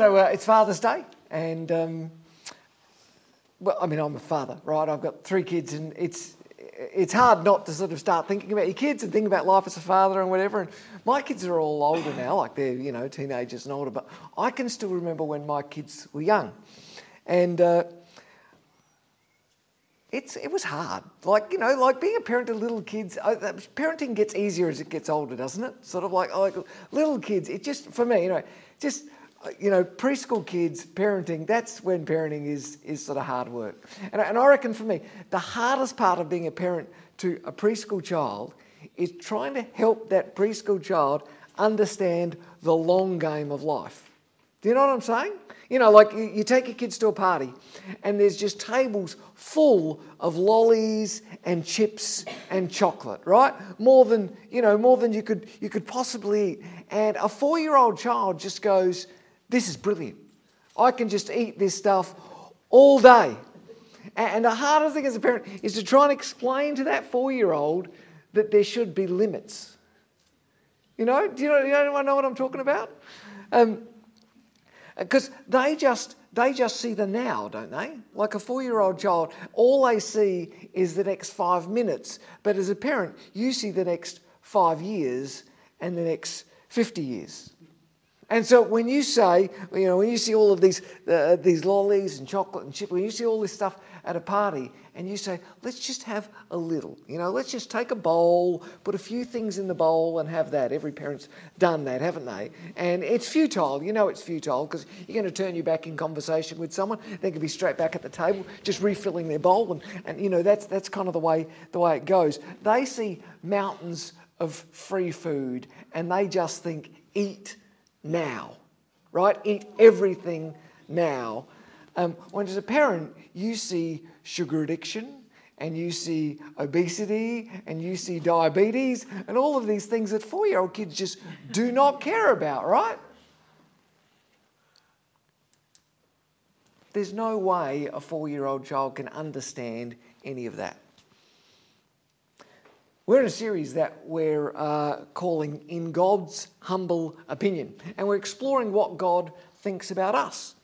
So uh, it's Father's Day, and um, well, I mean, I'm a father, right? I've got three kids, and it's it's hard not to sort of start thinking about your kids and think about life as a father and whatever. And my kids are all older now, like they're you know teenagers and older, but I can still remember when my kids were young, and. Uh, it's, it was hard. Like, you know, like being a parent to little kids, uh, parenting gets easier as it gets older, doesn't it? Sort of like, like little kids, it just, for me, you know, just, you know, preschool kids, parenting, that's when parenting is, is sort of hard work. And, and I reckon for me, the hardest part of being a parent to a preschool child is trying to help that preschool child understand the long game of life. Do you know what I'm saying? You know, like you take your kids to a party and there's just tables full of lollies and chips and chocolate, right? More than, you know, more than you could you could possibly eat. And a 4-year-old child just goes, "This is brilliant. I can just eat this stuff all day." And the hardest thing as a parent is to try and explain to that 4-year-old that there should be limits. You know, do you know, you know what I'm talking about? Um, because they just, they just see the now, don't they? Like a four year old child, all they see is the next five minutes. But as a parent, you see the next five years and the next 50 years. And so when you say, you know, when you see all of these, uh, these lollies and chocolate and chip, when you see all this stuff at a party and you say, let's just have a little, you know, let's just take a bowl, put a few things in the bowl and have that. Every parent's done that, haven't they? And it's futile. You know it's futile because you're going to turn you back in conversation with someone. They could be straight back at the table, just refilling their bowl. And, and you know, that's, that's kind of the way, the way it goes. They see mountains of free food and they just think, eat now, right? Eat everything now. Um, when as a parent, you see sugar addiction and you see obesity and you see diabetes and all of these things that four year old kids just do not care about, right? There's no way a four year old child can understand any of that. We're in a series that we're uh, calling In God's Humble Opinion, and we're exploring what God thinks about us.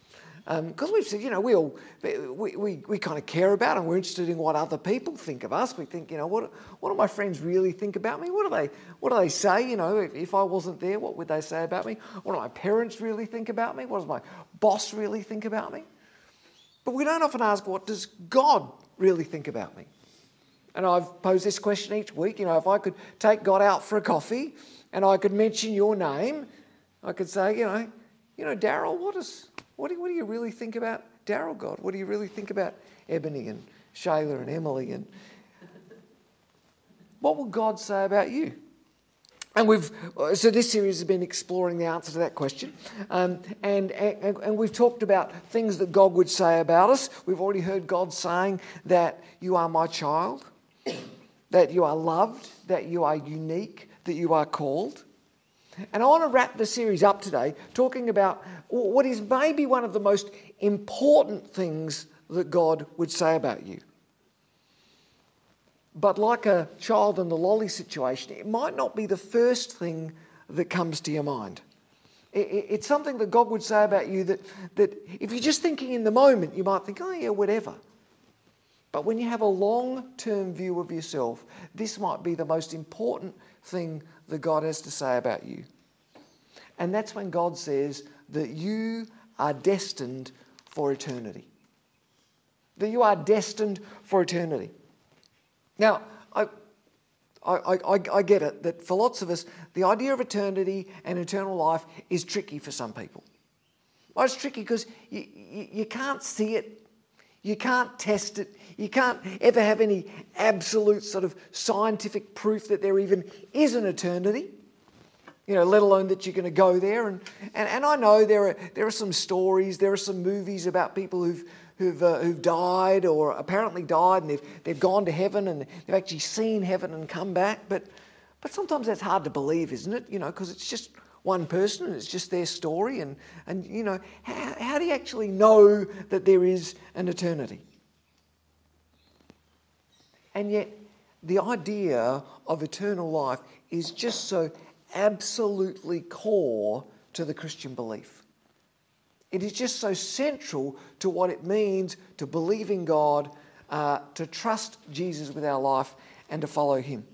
Because um, we've said, you know, we all, we, we, we kind of care about and we're interested in what other people think of us. We think, you know, what, what do my friends really think about me? What do they, what do they say? You know, if, if I wasn't there, what would they say about me? What do my parents really think about me? What does my boss really think about me? But we don't often ask, what does God really think about me? And I've posed this question each week. You know, if I could take God out for a coffee and I could mention your name, I could say, you know, you know, Daryl, what, is, what, do, what do you really think about Daryl, God? What do you really think about Ebony and Shayla and Emily? And what will God say about you? And we've, so this series has been exploring the answer to that question. Um, and, and, and we've talked about things that God would say about us. We've already heard God saying that you are my child that you are loved, that you are unique, that you are called. And I want to wrap the series up today talking about what is maybe one of the most important things that God would say about you. But like a child in the lolly situation, it might not be the first thing that comes to your mind. It's something that God would say about you that, that if you're just thinking in the moment, you might think, oh, yeah, whatever. But when you have a long term view of yourself, this might be the most important thing that God has to say about you. And that's when God says that you are destined for eternity. That you are destined for eternity. Now, I, I, I, I, get it that for lots of us, the idea of eternity and eternal life is tricky for some people. Well, it's tricky because you, you, you can't see it you can't test it. You can't ever have any absolute sort of scientific proof that there even is an eternity, you know, let alone that you're going to go there. And, and, and I know there are, there are some stories, there are some movies about people who've, who've, uh, who've died or apparently died and they've, they've gone to heaven and they've actually seen heaven and come back. But, but sometimes that's hard to believe, isn't it? You know, because it's just one person, and it's just their story. And, and you know, how, how do you actually know that there is an eternity? And yet, the idea of eternal life is just so absolutely core to the Christian belief. It is just so central to what it means to believe in God, uh, to trust Jesus with our life, and to follow Him.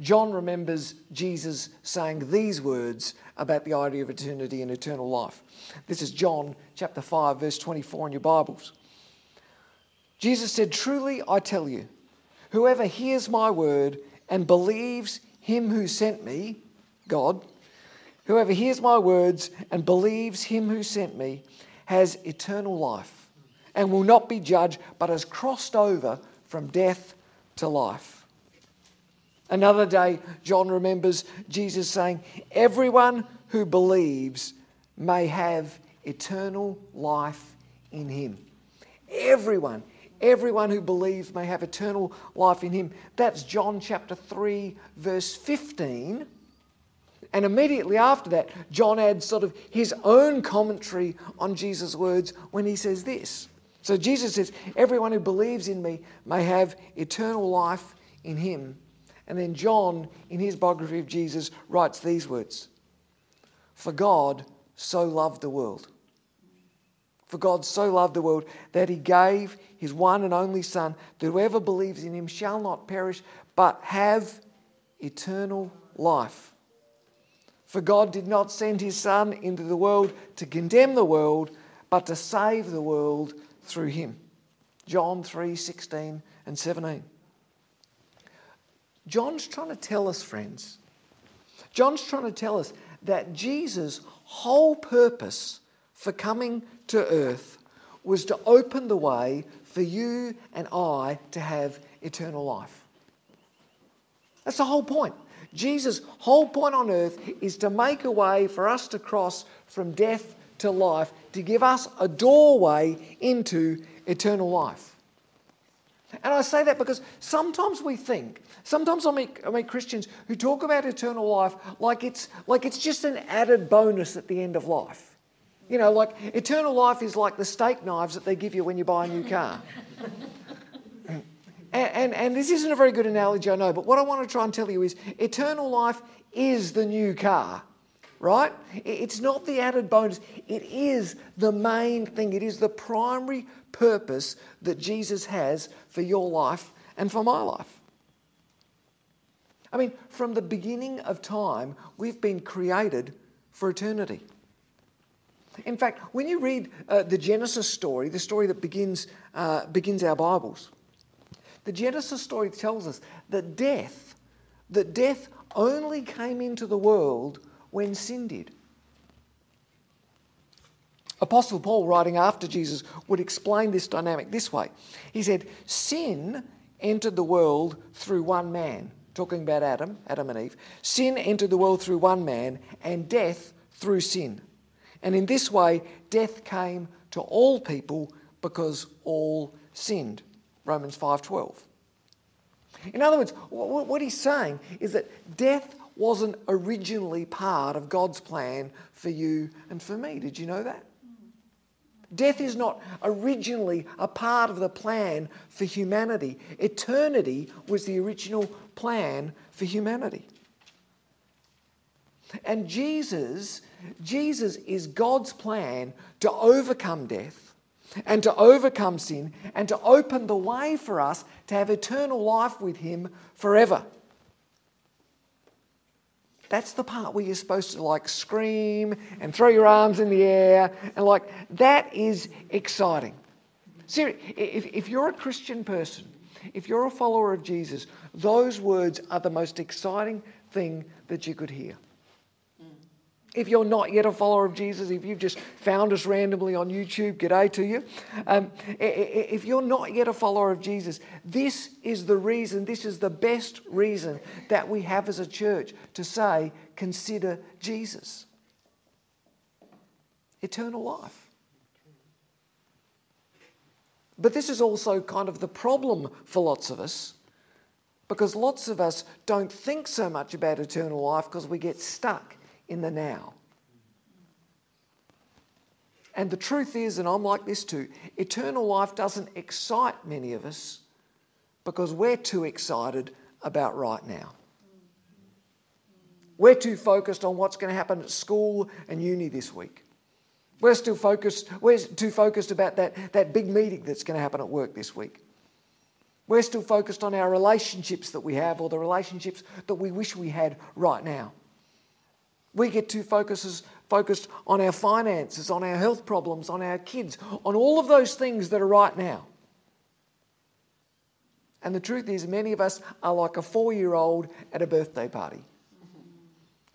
John remembers Jesus saying these words about the idea of eternity and eternal life. This is John chapter 5, verse 24 in your Bibles. Jesus said, Truly I tell you, whoever hears my word and believes him who sent me, God, whoever hears my words and believes him who sent me, has eternal life and will not be judged, but has crossed over from death to life. Another day, John remembers Jesus saying, Everyone who believes may have eternal life in him. Everyone, everyone who believes may have eternal life in him. That's John chapter 3, verse 15. And immediately after that, John adds sort of his own commentary on Jesus' words when he says this. So Jesus says, Everyone who believes in me may have eternal life in him. And then John, in his biography of Jesus, writes these words For God so loved the world. For God so loved the world that he gave his one and only Son, that whoever believes in him shall not perish, but have eternal life. For God did not send his Son into the world to condemn the world, but to save the world through him. John 3 16 and 17. John's trying to tell us, friends, John's trying to tell us that Jesus' whole purpose for coming to earth was to open the way for you and I to have eternal life. That's the whole point. Jesus' whole point on earth is to make a way for us to cross from death to life, to give us a doorway into eternal life. And I say that because sometimes we think, sometimes I meet, I meet Christians who talk about eternal life like it's, like it's just an added bonus at the end of life. You know, like eternal life is like the steak knives that they give you when you buy a new car. and, and, and this isn't a very good analogy, I know, but what I want to try and tell you is eternal life is the new car right? It's not the added bonus, it is the main thing. It is the primary purpose that Jesus has for your life and for my life. I mean, from the beginning of time, we've been created for eternity. In fact, when you read uh, the Genesis story, the story that begins, uh, begins our Bibles, the Genesis story tells us that death, that death only came into the world when sin did. Apostle Paul, writing after Jesus, would explain this dynamic this way. He said, Sin entered the world through one man, talking about Adam, Adam and Eve. Sin entered the world through one man, and death through sin. And in this way, death came to all people because all sinned. Romans 5:12. In other words, what he's saying is that death wasn't originally part of God's plan for you and for me. Did you know that? Death is not originally a part of the plan for humanity. Eternity was the original plan for humanity. And Jesus, Jesus is God's plan to overcome death and to overcome sin and to open the way for us to have eternal life with Him forever. That's the part where you're supposed to like scream and throw your arms in the air and like that is exciting. Seriously, if, if you're a Christian person, if you're a follower of Jesus, those words are the most exciting thing that you could hear. If you're not yet a follower of Jesus, if you've just found us randomly on YouTube, g'day to you. Um, if you're not yet a follower of Jesus, this is the reason, this is the best reason that we have as a church to say, consider Jesus. Eternal life. But this is also kind of the problem for lots of us because lots of us don't think so much about eternal life because we get stuck in the now. And the truth is, and I'm like this too, eternal life doesn't excite many of us because we're too excited about right now. We're too focused on what's going to happen at school and uni this week. We're still focused, we're too focused about that, that big meeting that's going to happen at work this week. We're still focused on our relationships that we have or the relationships that we wish we had right now. We get too focused, focused on our finances, on our health problems, on our kids, on all of those things that are right now. And the truth is, many of us are like a four year old at a birthday party.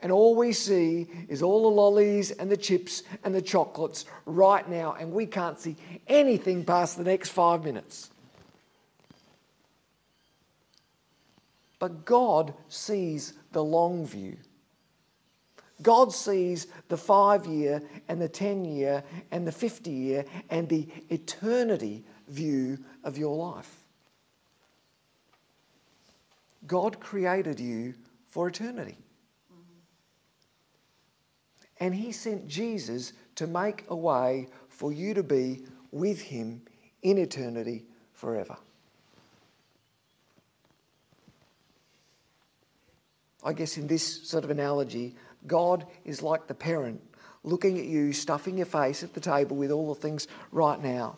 And all we see is all the lollies and the chips and the chocolates right now, and we can't see anything past the next five minutes. But God sees the long view. God sees the five year and the 10 year and the 50 year and the eternity view of your life. God created you for eternity. And He sent Jesus to make a way for you to be with Him in eternity forever. I guess in this sort of analogy, God is like the parent looking at you, stuffing your face at the table with all the things right now.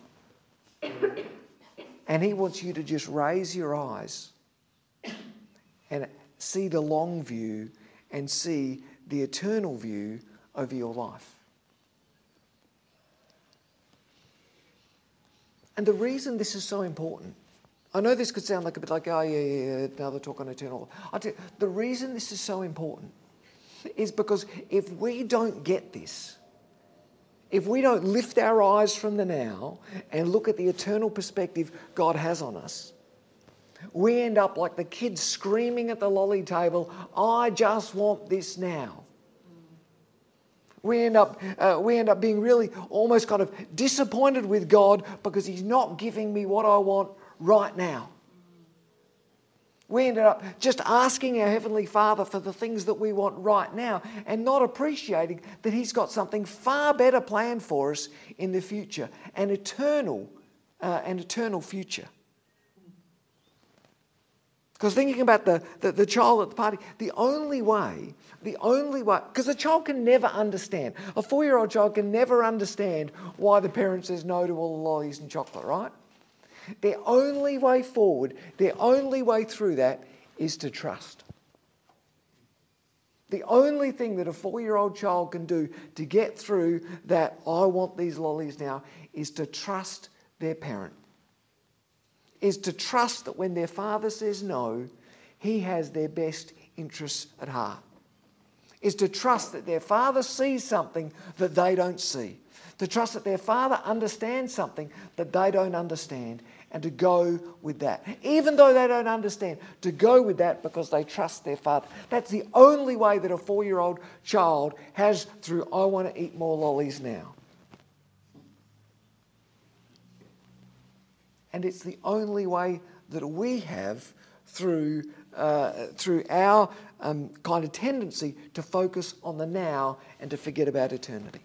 and He wants you to just raise your eyes and see the long view and see the eternal view over your life. And the reason this is so important, I know this could sound like a bit like, oh, yeah, yeah, yeah now they're talking eternal. You, the reason this is so important is because if we don't get this, if we don't lift our eyes from the now and look at the eternal perspective God has on us, we end up like the kids screaming at the lolly table, I just want this now. We end, up, uh, we end up being really almost kind of disappointed with God because He's not giving me what I want right now. We ended up just asking our Heavenly Father for the things that we want right now and not appreciating that He's got something far better planned for us in the future, an eternal, uh, an eternal future. Because thinking about the, the, the, child at the party, the only way, the only way, because a child can never understand, a four year old child can never understand why the parent says no to all the lollies and chocolate, right? Their only way forward, their only way through that is to trust. The only thing that a four year old child can do to get through that, I want these lollies now, is to trust their parent is to trust that when their father says no, he has their best interests at heart. Is to trust that their father sees something that they don't see. To trust that their father understands something that they don't understand and to go with that. Even though they don't understand, to go with that because they trust their father. That's the only way that a four year old child has through, I want to eat more lollies now. And it's the only way that we have through, uh, through our um, kind of tendency to focus on the now and to forget about eternity.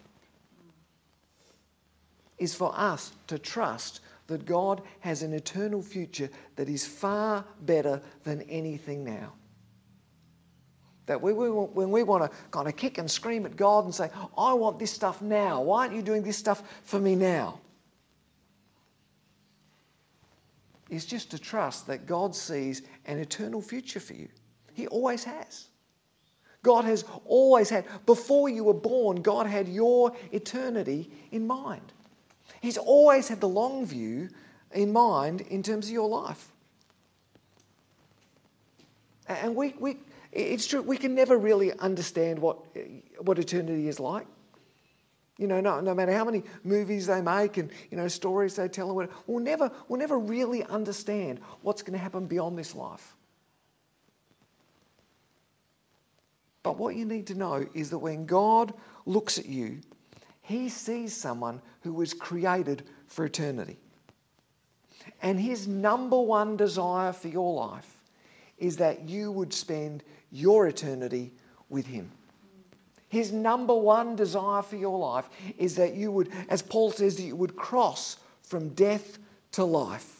Is for us to trust that God has an eternal future that is far better than anything now. That we, we, when we want to kind of kick and scream at God and say, I want this stuff now, why aren't you doing this stuff for me now? is just to trust that God sees an eternal future for you. He always has. God has always had, before you were born, God had your eternity in mind. He's always had the long view in mind in terms of your life. And we, we, it's true, we can never really understand what, what eternity is like. You know, no, no matter how many movies they make and, you know, stories they tell, we'll never, we'll never really understand what's going to happen beyond this life. But what you need to know is that when God looks at you, he sees someone who was created for eternity. And his number one desire for your life is that you would spend your eternity with him. His number one desire for your life is that you would, as Paul says, that you would cross from death to life.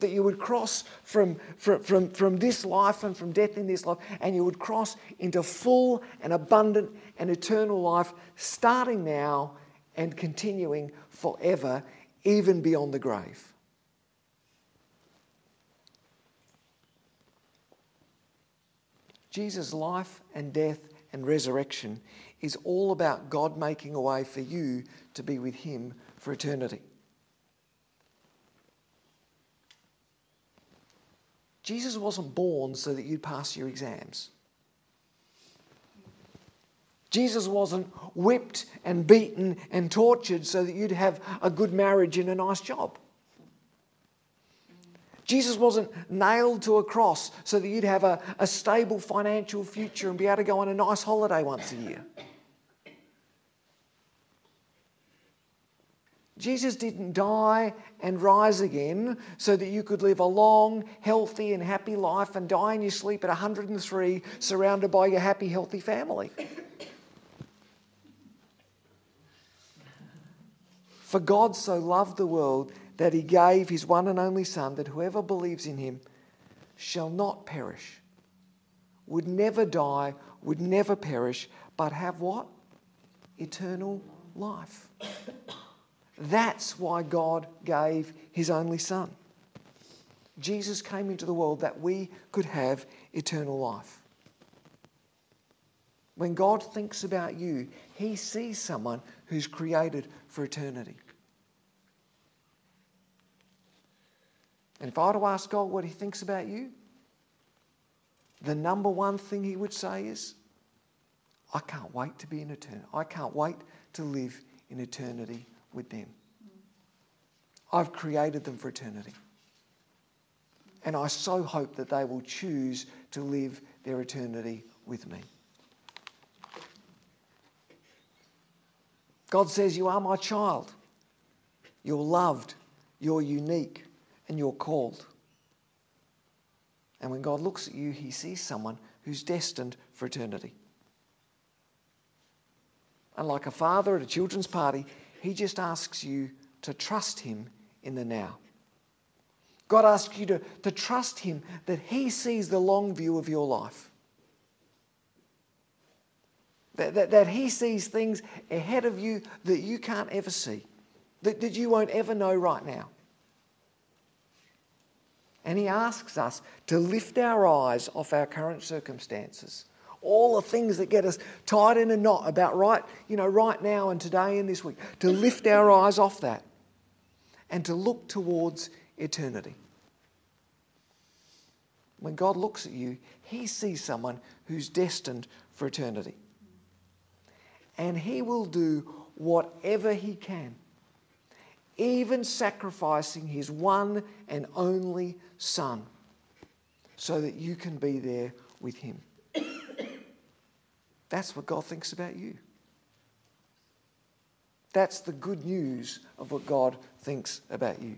That you would cross from, from, from, from this life and from death in this life, and you would cross into full and abundant and eternal life, starting now and continuing forever, even beyond the grave. Jesus' life and death and resurrection is all about God making a way for you to be with Him for eternity. Jesus wasn't born so that you'd pass your exams. Jesus wasn't whipped and beaten and tortured so that you'd have a good marriage and a nice job. Jesus wasn't nailed to a cross so that you'd have a, a stable financial future and be able to go on a nice holiday once a year. Jesus didn't die and rise again so that you could live a long, healthy, and happy life and die in your sleep at 103 surrounded by your happy, healthy family. For God so loved the world that he gave his one and only Son, that whoever believes in him shall not perish, would never die, would never perish, but have what? Eternal life. That's why God gave his only Son. Jesus came into the world that we could have eternal life. When God thinks about you, he sees someone who's created for eternity. And if I were to ask God what He thinks about you, the number one thing He would say is, I can't wait to be in eternity. I can't wait to live in eternity with them. I've created them for eternity. And I so hope that they will choose to live their eternity with me. God says, You are my child. You're loved. You're unique and you're called. And when God looks at you, he sees someone who's destined for eternity. And like a father at a children's party, he just asks you to trust him in the now. God asks you to, to trust him that he sees the long view of your life. That, that, that he sees things ahead of you that you can't ever see, that, that you won't ever know right now. And he asks us to lift our eyes off our current circumstances. All the things that get us tied in a knot about right, you know, right now and today and this week. To lift our eyes off that and to look towards eternity. When God looks at you, he sees someone who's destined for eternity. And he will do whatever he can even sacrificing his one and only Son so that you can be there with him. That's what God thinks about you. That's the good news of what God thinks about you.